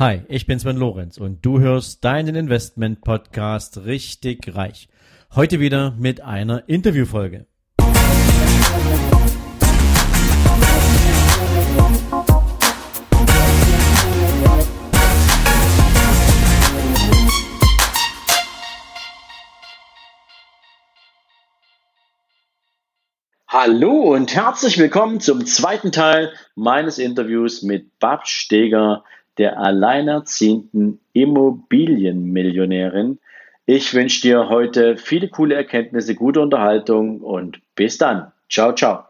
Hi, ich bin Sven Lorenz und du hörst deinen Investment Podcast richtig reich. Heute wieder mit einer Interviewfolge. Hallo und herzlich willkommen zum zweiten Teil meines Interviews mit Bab Steger, der alleinerziehenden Immobilienmillionärin. Ich wünsche dir heute viele coole Erkenntnisse, gute Unterhaltung und bis dann. Ciao, ciao.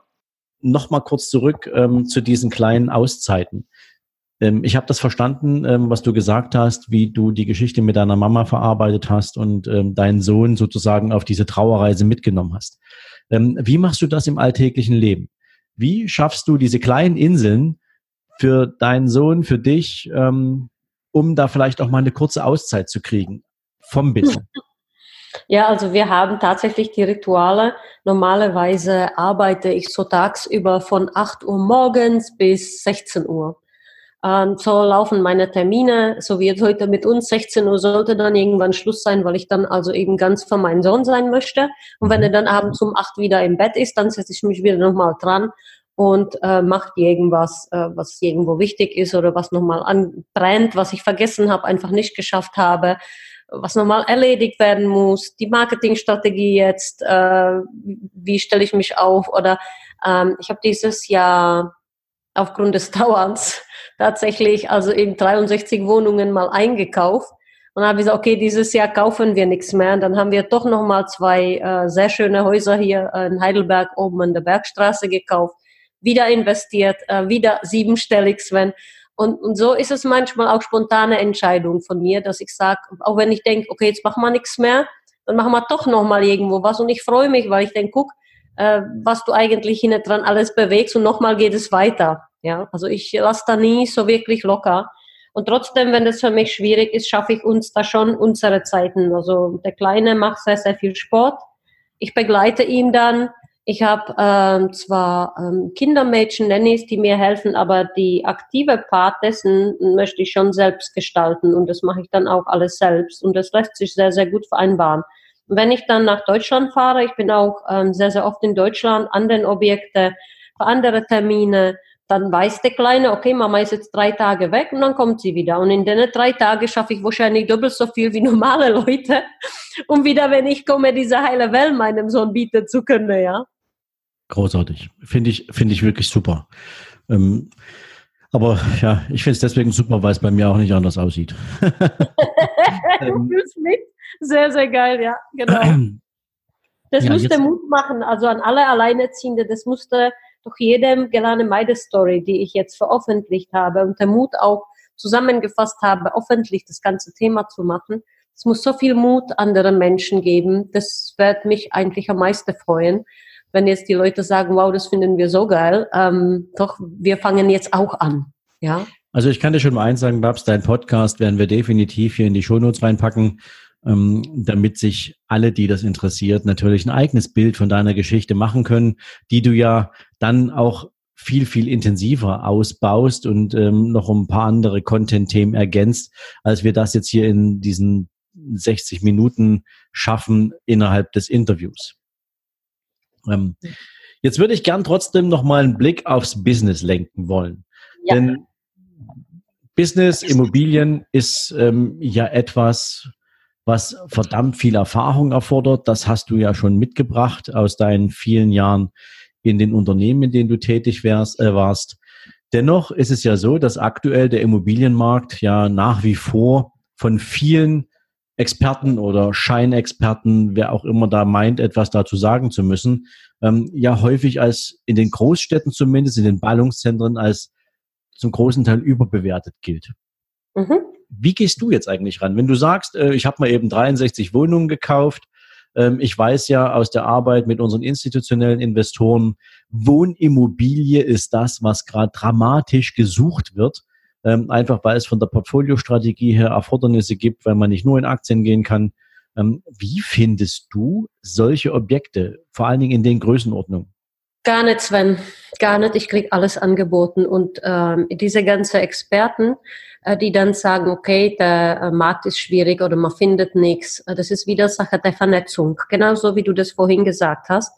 Nochmal kurz zurück ähm, zu diesen kleinen Auszeiten. Ähm, ich habe das verstanden, ähm, was du gesagt hast, wie du die Geschichte mit deiner Mama verarbeitet hast und ähm, deinen Sohn sozusagen auf diese Trauerreise mitgenommen hast. Ähm, wie machst du das im alltäglichen Leben? Wie schaffst du diese kleinen Inseln für deinen Sohn, für dich, ähm, um da vielleicht auch mal eine kurze Auszeit zu kriegen vom Business? Ja, also wir haben tatsächlich die Rituale. Normalerweise arbeite ich so tagsüber von 8 Uhr morgens bis 16 Uhr. Ähm, so laufen meine Termine, so wie jetzt heute mit uns. 16 Uhr sollte dann irgendwann Schluss sein, weil ich dann also eben ganz für meinen Sohn sein möchte. Und wenn mhm. er dann abends um 8 wieder im Bett ist, dann setze ich mich wieder nochmal dran und äh, macht irgendwas, äh, was irgendwo wichtig ist oder was nochmal anbrennt, was ich vergessen habe, einfach nicht geschafft habe, was nochmal erledigt werden muss, die Marketingstrategie jetzt, äh, wie stelle ich mich auf oder ähm, ich habe dieses Jahr aufgrund des Dauerns tatsächlich also in 63 Wohnungen mal eingekauft. Und dann habe ich gesagt, okay, dieses Jahr kaufen wir nichts mehr. Und dann haben wir doch nochmal zwei äh, sehr schöne Häuser hier in Heidelberg oben an der Bergstraße gekauft, wieder investiert, äh, wieder siebenstellig, Sven. Und, und so ist es manchmal auch spontane Entscheidung von mir, dass ich sage, auch wenn ich denke, okay, jetzt machen wir nichts mehr, dann machen wir doch nochmal irgendwo was. Und ich freue mich, weil ich denke, guck, äh, was du eigentlich hinten dran alles bewegst und nochmal geht es weiter. Ja, also ich lasse da nie so wirklich locker. Und trotzdem, wenn das für mich schwierig ist, schaffe ich uns da schon unsere Zeiten. Also der Kleine macht sehr, sehr viel Sport. Ich begleite ihn dann. Ich habe ähm, zwar ähm, Kindermädchen, Nannies, die mir helfen, aber die aktive Part dessen möchte ich schon selbst gestalten und das mache ich dann auch alles selbst und das lässt sich sehr, sehr gut vereinbaren. wenn ich dann nach Deutschland fahre, ich bin auch ähm, sehr, sehr oft in Deutschland an den Objekten, für andere Termine, dann weiß der Kleine, okay, Mama ist jetzt drei Tage weg und dann kommt sie wieder. Und in den drei Tagen schaffe ich wahrscheinlich doppelt so viel wie normale Leute, um wieder, wenn ich komme, diese heile Welt meinem Sohn bieten zu können, ja. Großartig. Finde ich, finde ich wirklich super. Ähm, aber ja, ich finde es deswegen super, weil es bei mir auch nicht anders aussieht. du ähm, fühlst mit? Sehr, sehr geil, ja, genau. Das ja, musste Mut machen, also an alle Alleinerziehende, das musste doch jedem gelane meine Story, die ich jetzt veröffentlicht habe und der Mut auch zusammengefasst habe, öffentlich das ganze Thema zu machen. Es muss so viel Mut anderen Menschen geben. Das wird mich eigentlich am meisten freuen, wenn jetzt die Leute sagen, wow, das finden wir so geil. Ähm, doch, wir fangen jetzt auch an. Ja. Also ich kann dir schon mal eins sagen, Babs, dein Podcast werden wir definitiv hier in die Shownotes reinpacken ähm, damit sich alle, die das interessiert, natürlich ein eigenes Bild von deiner Geschichte machen können, die du ja dann auch viel, viel intensiver ausbaust und ähm, noch ein paar andere Content-Themen ergänzt, als wir das jetzt hier in diesen 60 Minuten schaffen innerhalb des Interviews. Ähm, jetzt würde ich gern trotzdem noch mal einen Blick aufs Business lenken wollen. Ja. Denn Business, Immobilien ist ähm, ja etwas, was verdammt viel Erfahrung erfordert. Das hast du ja schon mitgebracht aus deinen vielen Jahren in den Unternehmen, in denen du tätig wärst, äh, warst. Dennoch ist es ja so, dass aktuell der Immobilienmarkt ja nach wie vor von vielen Experten oder Scheinexperten, wer auch immer da meint, etwas dazu sagen zu müssen, ähm, ja häufig als in den Großstädten zumindest, in den Ballungszentren als zum großen Teil überbewertet gilt. Mhm. Wie gehst du jetzt eigentlich ran? Wenn du sagst, äh, ich habe mal eben 63 Wohnungen gekauft, ähm, ich weiß ja aus der Arbeit mit unseren institutionellen Investoren, Wohnimmobilie ist das, was gerade dramatisch gesucht wird. Ähm, einfach weil es von der Portfoliostrategie her Erfordernisse gibt, weil man nicht nur in Aktien gehen kann. Ähm, wie findest du solche Objekte, vor allen Dingen in den Größenordnungen? Gar nicht, Sven. Gar nicht. Ich krieg alles angeboten. Und ähm, diese ganzen Experten, die dann sagen, okay, der äh, Markt ist schwierig oder man findet nichts, äh, das ist wieder Sache der Vernetzung. Genauso wie du das vorhin gesagt hast.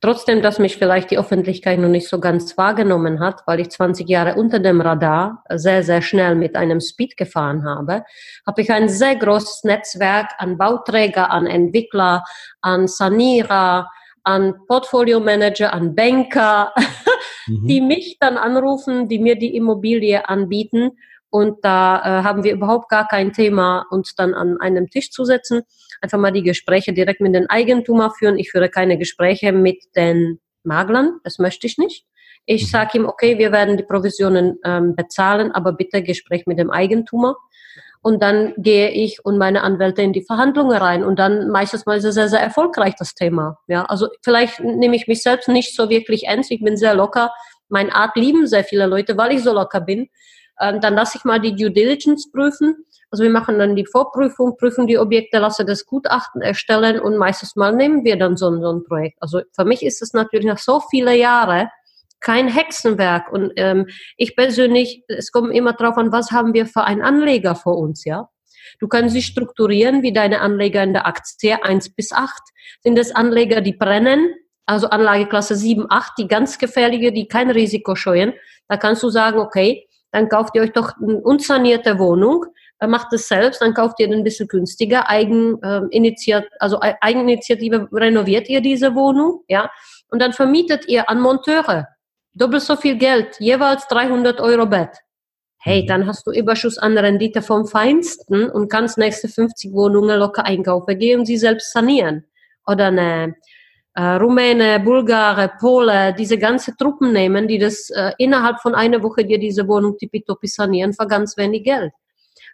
Trotzdem, dass mich vielleicht die Öffentlichkeit noch nicht so ganz wahrgenommen hat, weil ich 20 Jahre unter dem Radar sehr, sehr schnell mit einem Speed gefahren habe, habe ich ein sehr großes Netzwerk an Bauträger, an Entwickler, an Sanierer, an Portfolio Manager, an Banker, mhm. die mich dann anrufen, die mir die Immobilie anbieten. Und da äh, haben wir überhaupt gar kein Thema, uns dann an einem Tisch zu setzen. Einfach mal die Gespräche direkt mit den Eigentümer führen. Ich führe keine Gespräche mit den Maglern, das möchte ich nicht. Ich mhm. sage ihm, okay, wir werden die Provisionen ähm, bezahlen, aber bitte Gespräch mit dem Eigentümer. Und dann gehe ich und meine Anwälte in die Verhandlungen rein. Und dann meistens mal ist es sehr, sehr erfolgreich, das Thema. Ja, also vielleicht nehme ich mich selbst nicht so wirklich ernst. Ich bin sehr locker. Meine Art lieben sehr viele Leute, weil ich so locker bin. Ähm, dann lasse ich mal die Due Diligence prüfen. Also wir machen dann die Vorprüfung, prüfen die Objekte, lasse das Gutachten erstellen und meistens mal nehmen wir dann so, so ein Projekt. Also für mich ist es natürlich nach so viele Jahre kein Hexenwerk. Und ähm, ich persönlich, es kommt immer darauf an, was haben wir für einen Anleger vor uns, ja? Du kannst sie strukturieren wie deine Anleger in der Aktie 1 bis 8. Sind es Anleger, die brennen, also Anlageklasse 7, 8, die ganz gefährliche, die kein Risiko scheuen. Da kannst du sagen, okay, dann kauft ihr euch doch eine unsanierte Wohnung, macht es selbst, dann kauft ihr ein bisschen günstiger, Eigeninitiative, äh, also Eigeninitiative renoviert ihr diese Wohnung, ja, und dann vermietet ihr an Monteure doppelt so viel Geld, jeweils 300 Euro Bett. Hey, mhm. dann hast du Überschuss an Rendite vom Feinsten und kannst nächste 50 Wohnungen locker einkaufen, gehen und sie selbst sanieren. Oder eine äh, Rumäne, Bulgare, Pole, diese ganze Truppen nehmen, die das äh, innerhalb von einer Woche dir diese Wohnung tippitoppi sanieren für ganz wenig Geld.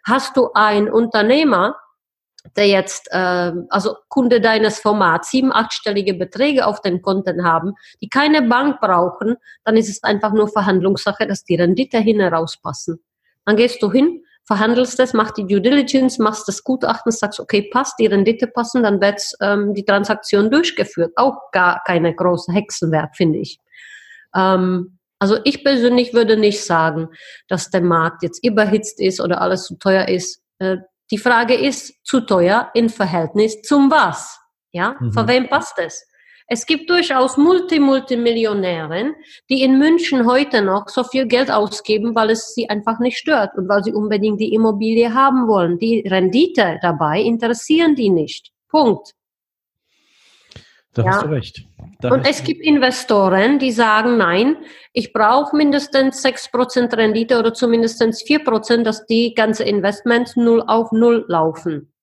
Hast du einen Unternehmer, der jetzt, äh, also Kunde deines Formats, sieben, achtstellige Beträge auf den Konten haben, die keine Bank brauchen, dann ist es einfach nur Verhandlungssache, dass die Rendite hin herauspassen. Dann gehst du hin, verhandelst das, machst die Due Diligence, machst das Gutachten, sagst, okay, passt, die Rendite passen, dann wird ähm, die Transaktion durchgeführt. Auch gar keine große Hexenwerk, finde ich. Ähm, also ich persönlich würde nicht sagen, dass der Markt jetzt überhitzt ist oder alles zu teuer ist. Äh, die Frage ist, zu teuer in Verhältnis zum was? Ja, mhm. für wem passt es? Es gibt durchaus Multi-Multimillionären, die in München heute noch so viel Geld ausgeben, weil es sie einfach nicht stört und weil sie unbedingt die Immobilie haben wollen. Die Rendite dabei interessieren die nicht. Punkt. Da ja. hast du recht. Da und es gibt Investoren, die sagen, nein, ich brauche mindestens 6% Rendite oder zumindest 4%, dass die ganze Investments null auf null laufen.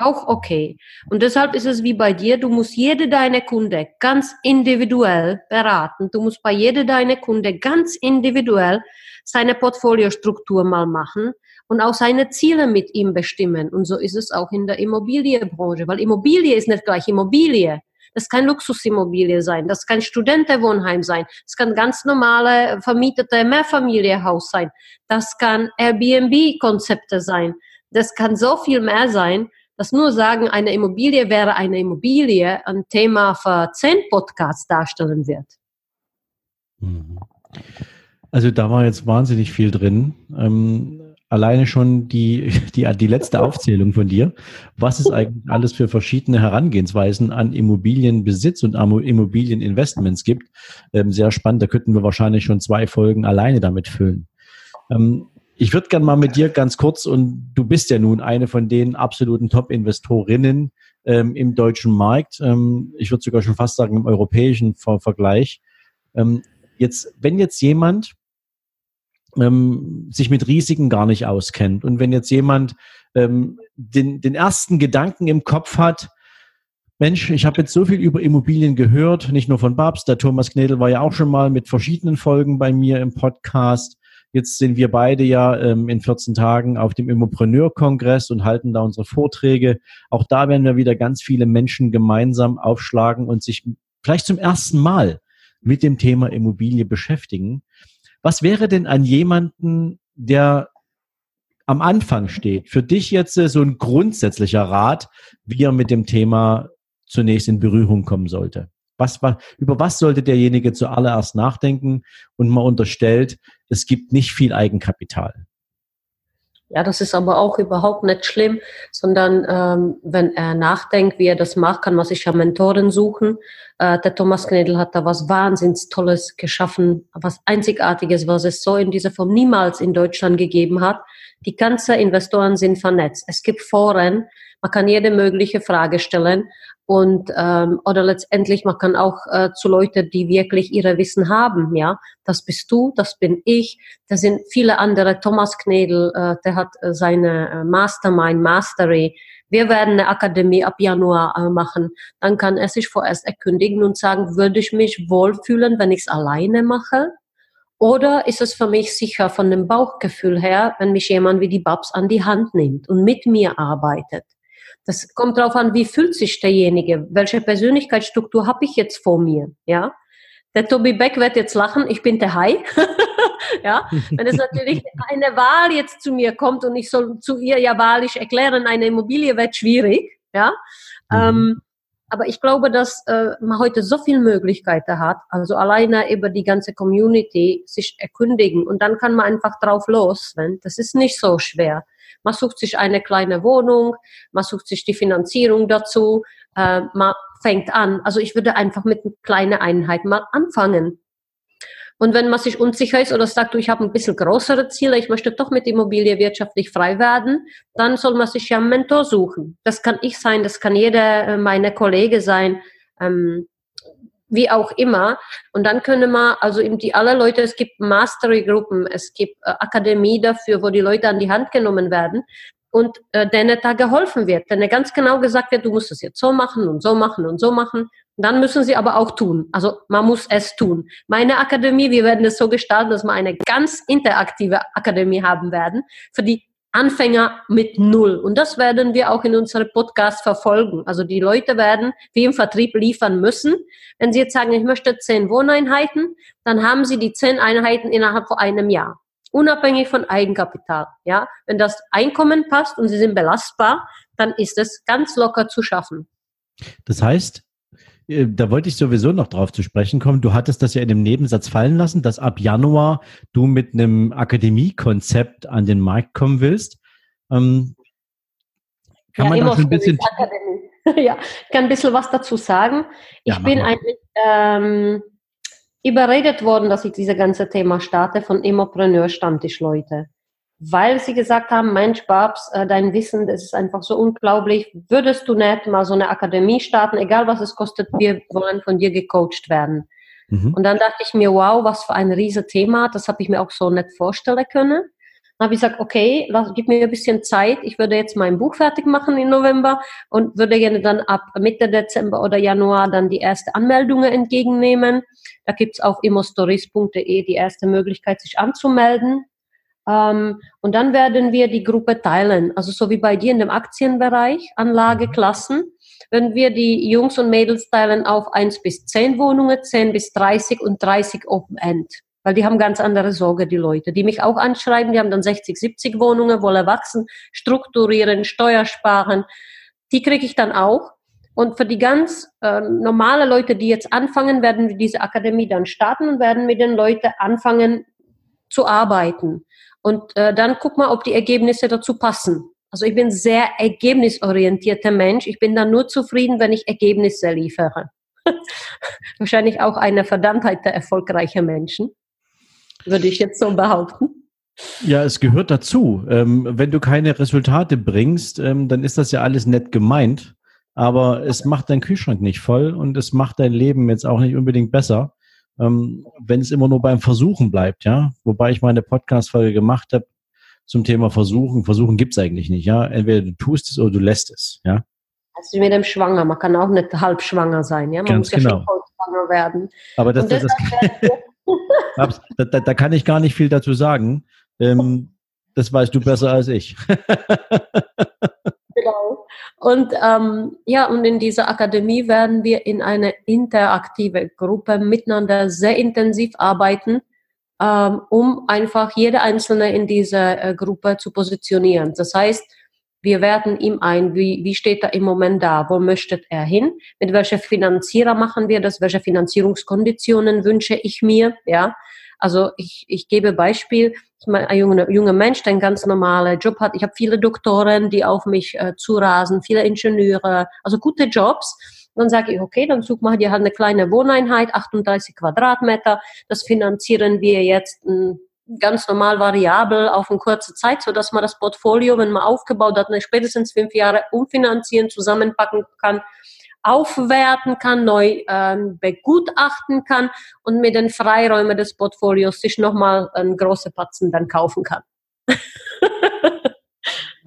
Auch okay. Und deshalb ist es wie bei dir, du musst jede deine Kunde ganz individuell beraten. Du musst bei jede deine Kunde ganz individuell seine Portfoliostruktur mal machen und auch seine Ziele mit ihm bestimmen. Und so ist es auch in der Immobilienbranche, weil Immobilie ist nicht gleich Immobilie. Das kann Luxusimmobilie sein, das kann Studentenwohnheim sein, das kann ganz normale vermietete Mehrfamilienhaus sein, das kann Airbnb-Konzepte sein, das kann so viel mehr sein, dass nur sagen, eine Immobilie wäre eine Immobilie ein Thema für zehn Podcasts darstellen wird. Mhm. Also da war jetzt wahnsinnig viel drin. Ähm, alleine schon die, die, die letzte Aufzählung von dir. Was ist eigentlich alles für verschiedene Herangehensweisen an Immobilienbesitz und Immobilieninvestments gibt? Ähm, sehr spannend. Da könnten wir wahrscheinlich schon zwei Folgen alleine damit füllen. Ähm, ich würde gerne mal mit dir ganz kurz, und du bist ja nun eine von den absoluten Top-Investorinnen ähm, im deutschen Markt. Ähm, ich würde sogar schon fast sagen im europäischen Ver Vergleich. Ähm, jetzt, wenn jetzt jemand ähm, sich mit Risiken gar nicht auskennt. Und wenn jetzt jemand ähm, den, den ersten Gedanken im Kopf hat, Mensch, ich habe jetzt so viel über Immobilien gehört, nicht nur von Babs, der Thomas Knedel war ja auch schon mal mit verschiedenen Folgen bei mir im Podcast. Jetzt sind wir beide ja ähm, in 14 Tagen auf dem Immopreneur-Kongress und halten da unsere Vorträge. Auch da werden wir wieder ganz viele Menschen gemeinsam aufschlagen und sich vielleicht zum ersten Mal mit dem Thema Immobilie beschäftigen. Was wäre denn an jemanden, der am Anfang steht, für dich jetzt äh, so ein grundsätzlicher Rat, wie er mit dem Thema zunächst in Berührung kommen sollte? Was, über was sollte derjenige zuallererst nachdenken und man unterstellt, es gibt nicht viel Eigenkapital? Ja, das ist aber auch überhaupt nicht schlimm, sondern ähm, wenn er nachdenkt, wie er das macht, kann man sich ja Mentoren suchen. Äh, der Thomas Knedel hat da was wahnsinnig Tolles geschaffen, was Einzigartiges, was es so in dieser Form niemals in Deutschland gegeben hat. Die ganzen Investoren sind vernetzt. Es gibt Foren, man kann jede mögliche Frage stellen und ähm, oder letztendlich man kann auch äh, zu Leute, die wirklich ihre Wissen haben, ja, das bist du, das bin ich, da sind viele andere. Thomas Knedel, äh, der hat äh, seine äh, Mastermind Mastery. Wir werden eine Akademie ab Januar äh, machen. Dann kann er sich vorerst erkündigen und sagen, würde ich mich wohlfühlen, wenn ich es alleine mache? Oder ist es für mich sicher von dem Bauchgefühl her, wenn mich jemand wie die Babs an die Hand nimmt und mit mir arbeitet? Das kommt darauf an, wie fühlt sich derjenige, welche Persönlichkeitsstruktur habe ich jetzt vor mir, ja. Der Tobi Beck wird jetzt lachen, ich bin der Hai. ja, wenn es natürlich eine Wahl jetzt zu mir kommt und ich soll zu ihr ja wahrlich erklären, eine Immobilie wird schwierig, ja. Mhm. Ähm, aber ich glaube, dass äh, man heute so viele Möglichkeiten hat, also alleine über die ganze Community sich erkundigen und dann kann man einfach drauf los. Wenn? Das ist nicht so schwer. Man sucht sich eine kleine Wohnung, man sucht sich die Finanzierung dazu, äh, man fängt an. Also ich würde einfach mit kleinen Einheiten mal anfangen. Und wenn man sich unsicher ist oder sagt, du, ich habe ein bisschen größere Ziele, ich möchte doch mit Immobilie wirtschaftlich frei werden, dann soll man sich ja einen Mentor suchen. Das kann ich sein, das kann jeder äh, meine Kollege sein. Ähm, wie auch immer. Und dann können wir, also eben die alle Leute, es gibt Mastery-Gruppen, es gibt äh, Akademie dafür, wo die Leute an die Hand genommen werden und äh, denen da geholfen wird. Denen ganz genau gesagt wird, du musst es jetzt so machen und so machen und so machen. Dann müssen sie aber auch tun. Also man muss es tun. Meine Akademie, wir werden es so gestalten, dass wir eine ganz interaktive Akademie haben werden, für die Anfänger mit Null. Und das werden wir auch in unserem Podcast verfolgen. Also die Leute werden wie im Vertrieb liefern müssen. Wenn sie jetzt sagen, ich möchte zehn Wohneinheiten, dann haben sie die zehn Einheiten innerhalb von einem Jahr. Unabhängig von Eigenkapital. Ja, wenn das Einkommen passt und sie sind belastbar, dann ist es ganz locker zu schaffen. Das heißt, da wollte ich sowieso noch drauf zu sprechen kommen. Du hattest das ja in dem Nebensatz fallen lassen, dass ab Januar du mit einem Akademiekonzept an den Markt kommen willst. Ähm, kann ja, man da schon ein bisschen. ja, ich kann ein bisschen was dazu sagen. Ich ja, bin eigentlich ähm, überredet worden, dass ich dieses ganze Thema starte von Immopreneur-Stammtischleute weil sie gesagt haben, Mensch, Babs, äh, dein Wissen, das ist einfach so unglaublich. Würdest du nicht mal so eine Akademie starten, egal was es kostet, wir wollen von dir gecoacht werden. Mhm. Und dann dachte ich mir, wow, was für ein riesen Thema, das habe ich mir auch so nicht vorstellen können. Dann habe ich gesagt, okay, lass, gib mir ein bisschen Zeit. Ich würde jetzt mein Buch fertig machen im November und würde gerne dann ab Mitte Dezember oder Januar dann die erste Anmeldungen entgegennehmen. Da gibt's auf immostories.de die erste Möglichkeit, sich anzumelden. Ähm, und dann werden wir die Gruppe teilen. Also so wie bei dir in dem Aktienbereich, Anlageklassen, wenn wir die Jungs und Mädels teilen auf 1 bis 10 Wohnungen, 10 bis 30 und 30 Open End. Weil die haben ganz andere Sorge, die Leute, die mich auch anschreiben, die haben dann 60, 70 Wohnungen, wollen wachsen, strukturieren, Steuer sparen. Die kriege ich dann auch. Und für die ganz äh, normale Leute, die jetzt anfangen, werden wir diese Akademie dann starten und werden mit den Leuten anfangen zu arbeiten. Und äh, dann guck mal, ob die Ergebnisse dazu passen. Also ich bin sehr ergebnisorientierter Mensch. Ich bin dann nur zufrieden, wenn ich Ergebnisse liefere. Wahrscheinlich auch eine Verdammtheit der erfolgreichen Menschen, würde ich jetzt so behaupten. Ja, es gehört dazu. Ähm, wenn du keine Resultate bringst, ähm, dann ist das ja alles nett gemeint, aber es macht deinen Kühlschrank nicht voll und es macht dein Leben jetzt auch nicht unbedingt besser ähm, wenn es immer nur beim Versuchen bleibt, ja. Wobei ich meine Podcast-Folge gemacht habe zum Thema Versuchen. Versuchen gibt's eigentlich nicht, ja. Entweder du tust es oder du lässt es, ja. Also mit dem Schwanger, man kann auch nicht halb schwanger sein, ja. Man Ganz muss genau. ja schon voll schwanger werden. Aber das, das, das, da, da, da, kann ich gar nicht viel dazu sagen. Ähm, das weißt du besser als ich. Und ähm, ja, und in dieser Akademie werden wir in eine interaktive Gruppe miteinander sehr intensiv arbeiten, ähm, um einfach jede Einzelne in dieser äh, Gruppe zu positionieren. Das heißt, Wir werten ihm ein, wie, wie steht er im Moment da, wo möchte er hin, mit welcher Finanzierer machen wir das, welche Finanzierungskonditionen wünsche ich mir, ja. Also ich, ich gebe Beispiel, ich meine, ein junger, junger Mensch, der einen ganz normalen Job hat. Ich habe viele Doktoren, die auf mich äh, zurasen, viele Ingenieure, also gute Jobs. Dann sage ich, okay, dann such mal dir halt eine kleine Wohneinheit, 38 Quadratmeter. Das finanzieren wir jetzt m, hm, ganz normal variabel auf eine kurze Zeit, so dass man das Portfolio, wenn man aufgebaut hat, spätestens fünf Jahre umfinanzieren, zusammenpacken kann aufwerten kann, neu ähm, begutachten kann und mit den Freiräumen des Portfolios sich nochmal einen großen Patzen dann kaufen kann.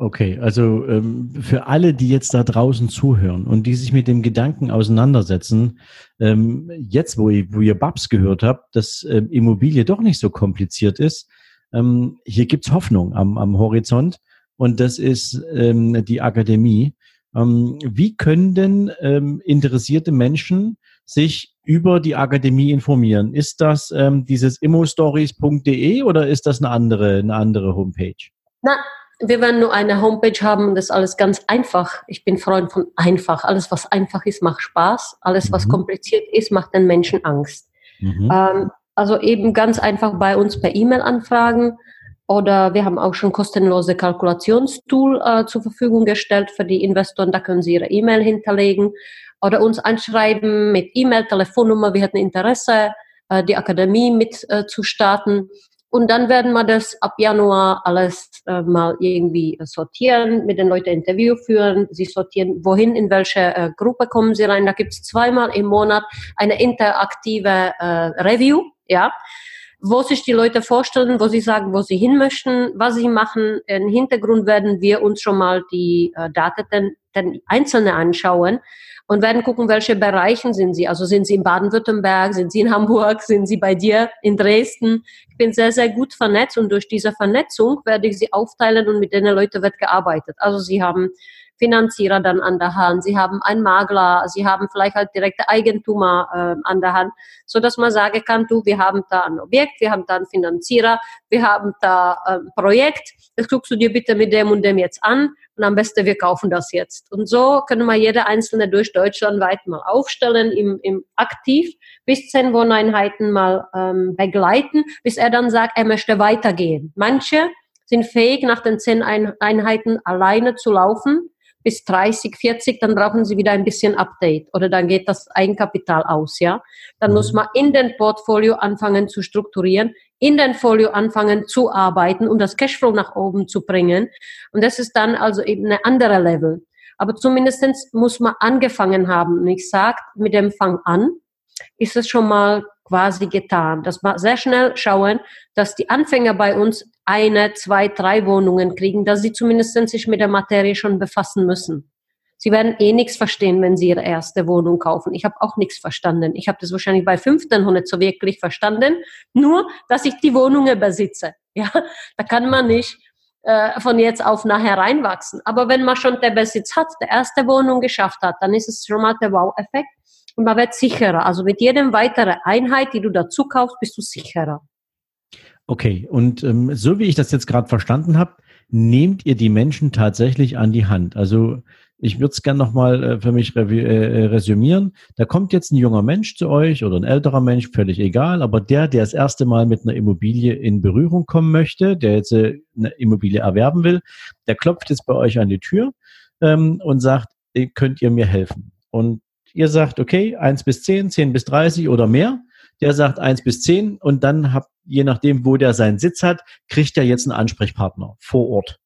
Okay, also ähm, für alle, die jetzt da draußen zuhören und die sich mit dem Gedanken auseinandersetzen, ähm, jetzt, wo ihr, wo ihr Babs gehört habt, dass ähm, Immobilie doch nicht so kompliziert ist, ähm, hier gibt's Hoffnung am, am Horizont und das ist ähm, die Akademie. Ähm, wie können denn ähm, interessierte Menschen sich über die Akademie informieren? Ist das ähm, dieses immostories.de oder ist das eine andere, eine andere Homepage? Na, wir werden nur eine Homepage haben und das ist alles ganz einfach. Ich bin Freund von einfach. Alles, was einfach ist, macht Spaß. Alles, was mhm. kompliziert ist, macht den Menschen Angst. Mhm. Ähm, also eben ganz einfach bei uns per E-Mail anfragen oder wir haben auch schon kostenlose Kalkulationstool äh, zur Verfügung gestellt für die Investoren. Da können sie ihre E-Mail hinterlegen oder uns anschreiben mit E-Mail, Telefonnummer. Wir hätten Interesse, äh, die Akademie mit äh, zu starten. Und dann werden wir das ab Januar alles äh, mal irgendwie sortieren, mit den Leuten Interview führen. Sie sortieren, wohin, in welche äh, Gruppe kommen sie rein. Da gibt es zweimal im Monat eine interaktive äh, Review, ja wo sich die Leute vorstellen, wo sie sagen, wo sie hin möchten, was sie machen. Im Hintergrund werden wir uns schon mal die äh, Daten den, den Einzelne anschauen und werden gucken, welche Bereichen sind sie. Also sind sie in Baden-Württemberg, sind sie in Hamburg, sind sie bei dir in Dresden. Ich bin sehr, sehr gut vernetzt und durch diese Vernetzung werde ich sie aufteilen und mit denen Leute wird gearbeitet. Also sie haben Finanzierer dann an der Hand, sie haben einen Makler, sie haben vielleicht halt direkte Eigentümer äh, an der Hand, so dass man sagen kann, du, wir haben da ein Objekt, wir haben da einen Finanzierer, wir haben da ein Projekt, das guckst du dir bitte mit dem und dem jetzt an und am besten wir kaufen das jetzt. Und so können wir jede einzelne durch Deutschland weit mal aufstellen, im, im aktiv bis zehn Wohneinheiten mal ähm, begleiten, bis er dann sagt, er möchte weitergehen. Manche sind fähig, nach den zehn Einheiten alleine zu laufen bis 30, 40, dann brauchen sie wieder ein bisschen Update oder dann geht das Eigenkapital aus, ja. Dann muss mhm. man in den Portfolio anfangen zu strukturieren, in den Folio anfangen zu arbeiten, um das Cashflow nach oben zu bringen. Und das ist dann also eben eine andere Level. Aber zumindestens muss man angefangen haben. Und ich sage, mit dem Fang an ist es schon mal quasi getan. Dass wir sehr schnell schauen, dass die Anfänger bei uns eine, zwei, drei Wohnungen kriegen, dass sie zumindest sich mit der Materie schon befassen müssen. Sie werden eh nichts verstehen, wenn sie ihre erste Wohnung kaufen. Ich habe auch nichts verstanden. Ich habe das wahrscheinlich bei fünften noch nicht so wirklich verstanden. Nur, dass ich die Wohnungen besitze. Ja, da kann man nicht äh, von jetzt auf nachher reinwachsen. Aber wenn man schon der Besitz hat, der erste Wohnung geschafft hat, dann ist es schon mal der Wow-Effekt und man wird sicherer. Also mit jedem weiteren Einheit, die du dazu kaufst, bist du sicherer. Okay, und ähm, so wie ich das jetzt gerade verstanden habe, nehmt ihr die Menschen tatsächlich an die Hand. Also ich würde es gerne nochmal äh, für mich äh, äh, resümieren. Da kommt jetzt ein junger Mensch zu euch oder ein älterer Mensch, völlig egal, aber der, der das erste Mal mit einer Immobilie in Berührung kommen möchte, der jetzt äh, eine Immobilie erwerben will, der klopft jetzt bei euch an die Tür ähm, und sagt, könnt ihr mir helfen? Und ihr sagt, okay, eins bis zehn, zehn bis dreißig oder mehr der sagt eins bis zehn und dann habt, je nachdem, wo der seinen Sitz hat, kriegt er jetzt einen Ansprechpartner vor Ort.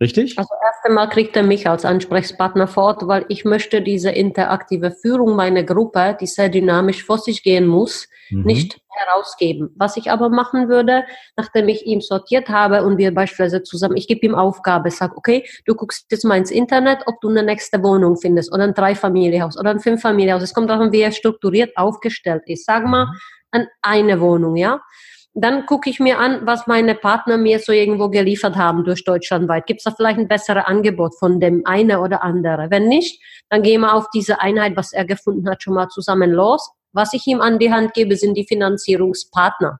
Richtig? Also erst einmal kriegt er mich als Ansprechpartner vor Ort, weil ich möchte diese interaktive Führung meiner Gruppe, die sehr dynamisch vor sich gehen muss, mhm. nicht herausgeben. Was ich aber machen würde, nachdem ich ihn sortiert habe und wir beispielsweise zusammen, ich gebe ihm Aufgabe, sag, okay, du guckst jetzt mal ins Internet, ob du eine nächste Wohnung findest oder ein Dreifamilienhaus oder ein Fünffamilienhaus. Es kommt darauf an, wie er strukturiert aufgestellt ist. Sag mal, mhm an eine Wohnung, ja. Dann gucke ich mir an, was meine Partner mir so irgendwo geliefert haben durch deutschlandweit. Gibt es da vielleicht ein besseres Angebot von dem eine oder andere? Wenn nicht, dann gehen wir auf diese Einheit, was er gefunden hat, schon mal zusammen los. Was ich ihm an die Hand gebe, sind die Finanzierungspartner.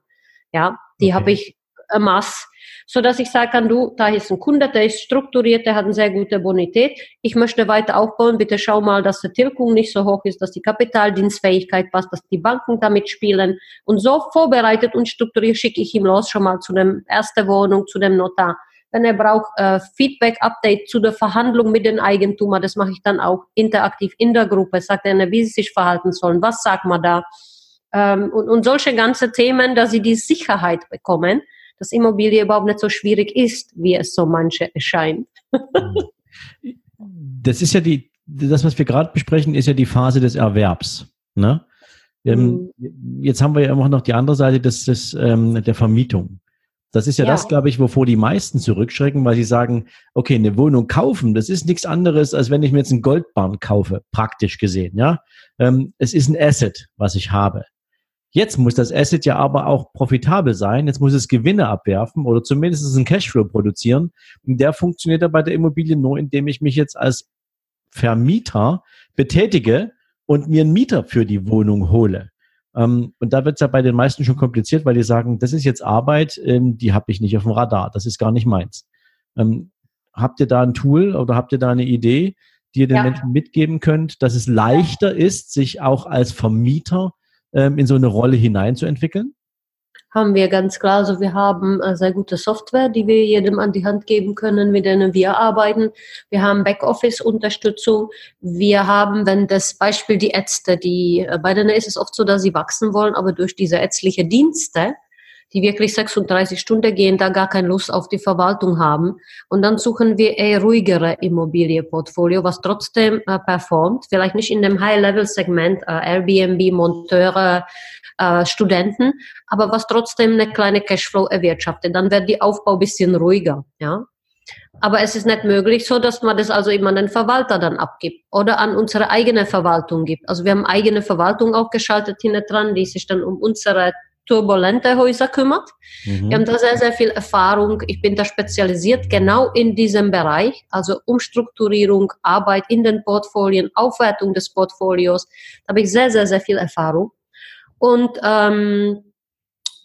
Ja, die okay. habe ich en masse so dass ich sagen kann, du, da ist ein Kunde, der ist strukturiert, der hat eine sehr gute Bonität. Ich möchte weiter aufbauen. Bitte schau mal, dass die Tilgung nicht so hoch ist, dass die Kapitaldienstfähigkeit passt, dass die Banken damit spielen. Und so vorbereitet und strukturiert schicke ich ihm los schon mal zu dem ersten Wohnung, zu dem Notar. Wenn er braucht äh, Feedback, Update zu der Verhandlung mit den Eigentümer, das mache ich dann auch interaktiv in der Gruppe. Sagt er, wie sie sich verhalten sollen, was sagt man da? Ähm, und, und solche ganze Themen, dass sie die Sicherheit bekommen, dass Immobilie überhaupt nicht so schwierig ist, wie es so manche erscheint. das ist ja die, das, was wir gerade besprechen, ist ja die Phase des Erwerbs. Ne? Ähm, mhm. Jetzt haben wir ja immer noch die andere Seite des, des, ähm, der Vermietung. Das ist ja, ja. das, glaube ich, wovor die meisten zurückschrecken, weil sie sagen, okay, eine Wohnung kaufen, das ist nichts anderes, als wenn ich mir jetzt einen Goldbarn kaufe, praktisch gesehen, ja. Ähm, es ist ein Asset, was ich habe. Jetzt muss das Asset ja aber auch profitabel sein. Jetzt muss es Gewinne abwerfen oder zumindest einen Cashflow produzieren. Und der funktioniert ja bei der Immobilie nur, indem ich mich jetzt als Vermieter betätige und mir einen Mieter für die Wohnung hole. Ähm, und da wird es ja bei den meisten schon kompliziert, weil die sagen, das ist jetzt Arbeit, ähm, die habe ich nicht auf dem Radar, das ist gar nicht meins. Ähm, habt ihr da ein Tool oder habt ihr da eine Idee, die ihr den ja. Menschen mitgeben könnt, dass es leichter ist, sich auch als Vermieter ähm, in so eine Rolle hineinzuentwickeln? Haben wir ganz klar. Also wir haben äh, sehr gute Software, die wir jedem an die Hand geben können, mit denen wir arbeiten. Wir haben Backoffice-Unterstützung. Wir haben, wenn das Beispiel die Ärzte, die äh, bei denen ist es oft so, dass sie wachsen wollen, aber durch diese ärztliche Dienste die wirklich 36 Stunden gehen, da gar keine Lust auf die Verwaltung haben. Und dann suchen wir eher ruhigere Immobilienportfolio, was trotzdem äh, performt. Vielleicht nicht in dem High-Level-Segment, äh, Airbnb, Monteure, äh, Studenten, aber was trotzdem eine kleine Cashflow erwirtschaftet. Dann wird die Aufbau bisschen ruhiger, ja. Aber es ist nicht möglich, so dass man das also immer an den Verwalter dann abgibt oder an unsere eigene Verwaltung gibt. Also wir haben eigene Verwaltung auch geschaltet hinten dran, die sich dann um unsere turbulente Häuser kümmert. Mhm. Wir haben da sehr, sehr viel Erfahrung. Ich bin da spezialisiert genau in diesem Bereich, also Umstrukturierung, Arbeit in den Portfolien, Aufwertung des Portfolios. Da habe ich sehr, sehr, sehr viel Erfahrung. Und ähm,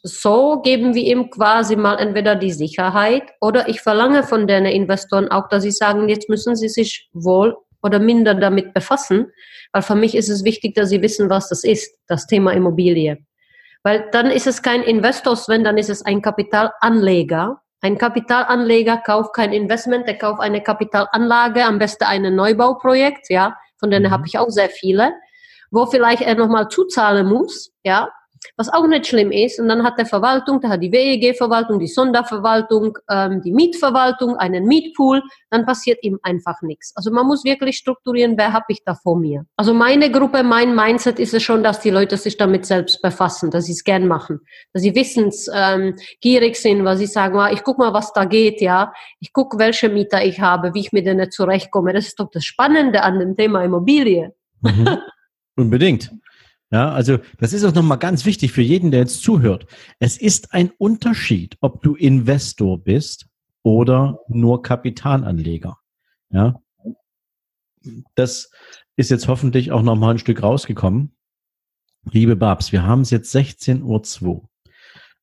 so geben wir ihm quasi mal entweder die Sicherheit oder ich verlange von den Investoren auch, dass sie sagen, jetzt müssen sie sich wohl oder minder damit befassen, weil für mich ist es wichtig, dass sie wissen, was das ist, das Thema Immobilie. Weil dann ist es kein Investor, Sven, dann ist es ein Kapitalanleger. Ein Kapitalanleger kauft kein Investment, der kauft eine Kapitalanlage, am besten ein Neubauprojekt, ja, von denen mhm. habe ich auch sehr viele, wo vielleicht er nochmal zuzahlen muss, ja, was auch nicht schlimm ist. Und dann hat der Verwaltung, der hat die WEG-Verwaltung, die Sonderverwaltung, ähm, die Mietverwaltung, einen Mietpool, dann passiert ihm einfach nichts. Also man muss wirklich strukturieren, wer habe ich da vor mir. Also meine Gruppe, mein Mindset ist es schon, dass die Leute sich damit selbst befassen, dass sie es gern machen, dass sie wissens ähm, gierig sind, weil sie sagen, ah, ich guck mal, was da geht, ja, ich guck, welche Mieter ich habe, wie ich mit denen zurechtkomme. Das ist doch das Spannende an dem Thema Immobilie. Mhm. Unbedingt. Ja, also das ist auch nochmal ganz wichtig für jeden, der jetzt zuhört. Es ist ein Unterschied, ob du Investor bist oder nur Kapitalanleger. Ja, das ist jetzt hoffentlich auch nochmal ein Stück rausgekommen. Liebe Babs, wir haben es jetzt 16.02 Uhr.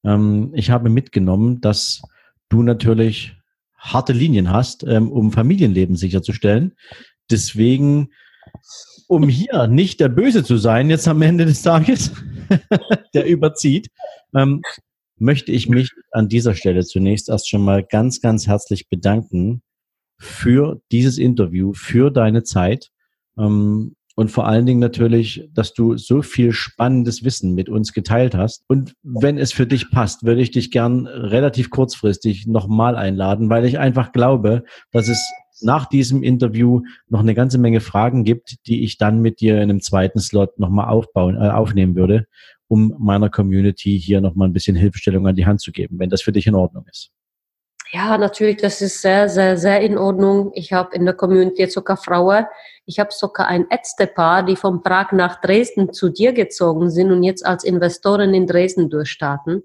Ähm, ich habe mitgenommen, dass du natürlich harte Linien hast, ähm, um Familienleben sicherzustellen. Deswegen um hier nicht der Böse zu sein, jetzt am Ende des Tages, der überzieht, ähm, möchte ich mich an dieser Stelle zunächst erst schon mal ganz, ganz herzlich bedanken für dieses Interview, für deine Zeit. Ähm, und vor allen Dingen natürlich, dass du so viel spannendes Wissen mit uns geteilt hast. Und wenn es für dich passt, würde ich dich gern relativ kurzfristig nochmal einladen, weil ich einfach glaube, dass es nach diesem Interview noch eine ganze Menge Fragen gibt, die ich dann mit dir in einem zweiten Slot nochmal aufbauen, äh, aufnehmen würde, um meiner Community hier nochmal ein bisschen Hilfestellung an die Hand zu geben, wenn das für dich in Ordnung ist. Ja, natürlich, das ist sehr, sehr, sehr in Ordnung. Ich habe in der Community sogar Frauen. Ich habe sogar ein Ärztepaar, die von Prag nach Dresden zu dir gezogen sind und jetzt als Investoren in Dresden durchstarten.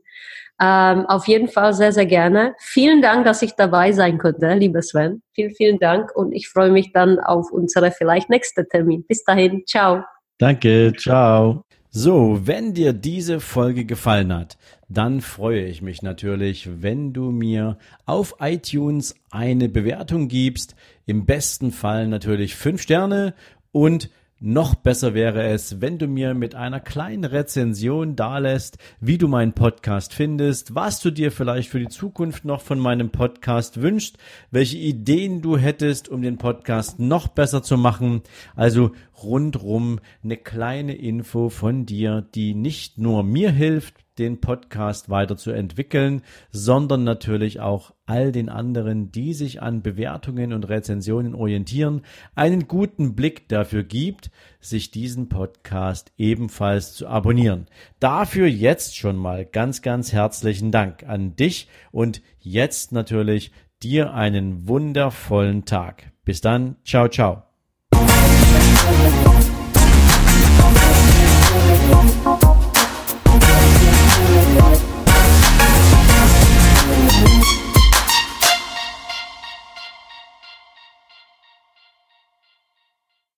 Ähm, auf jeden Fall sehr, sehr gerne. Vielen Dank, dass ich dabei sein konnte, lieber Sven. Vielen, vielen Dank und ich freue mich dann auf unsere vielleicht nächste Termin. Bis dahin, ciao. Danke, ciao. So, wenn dir diese Folge gefallen hat, dann freue ich mich natürlich, wenn du mir auf iTunes eine Bewertung gibst. Im besten Fall natürlich fünf Sterne und noch besser wäre es, wenn du mir mit einer kleinen Rezension dalässt, wie du meinen Podcast findest, was du dir vielleicht für die Zukunft noch von meinem Podcast wünschst, welche Ideen du hättest, um den Podcast noch besser zu machen. Also rundrum eine kleine Info von dir, die nicht nur mir hilft, den Podcast weiterzuentwickeln, sondern natürlich auch all den anderen, die sich an Bewertungen und Rezensionen orientieren, einen guten Blick dafür gibt, sich diesen Podcast ebenfalls zu abonnieren. Dafür jetzt schon mal ganz, ganz herzlichen Dank an dich und jetzt natürlich dir einen wundervollen Tag. Bis dann, ciao, ciao. Thank you.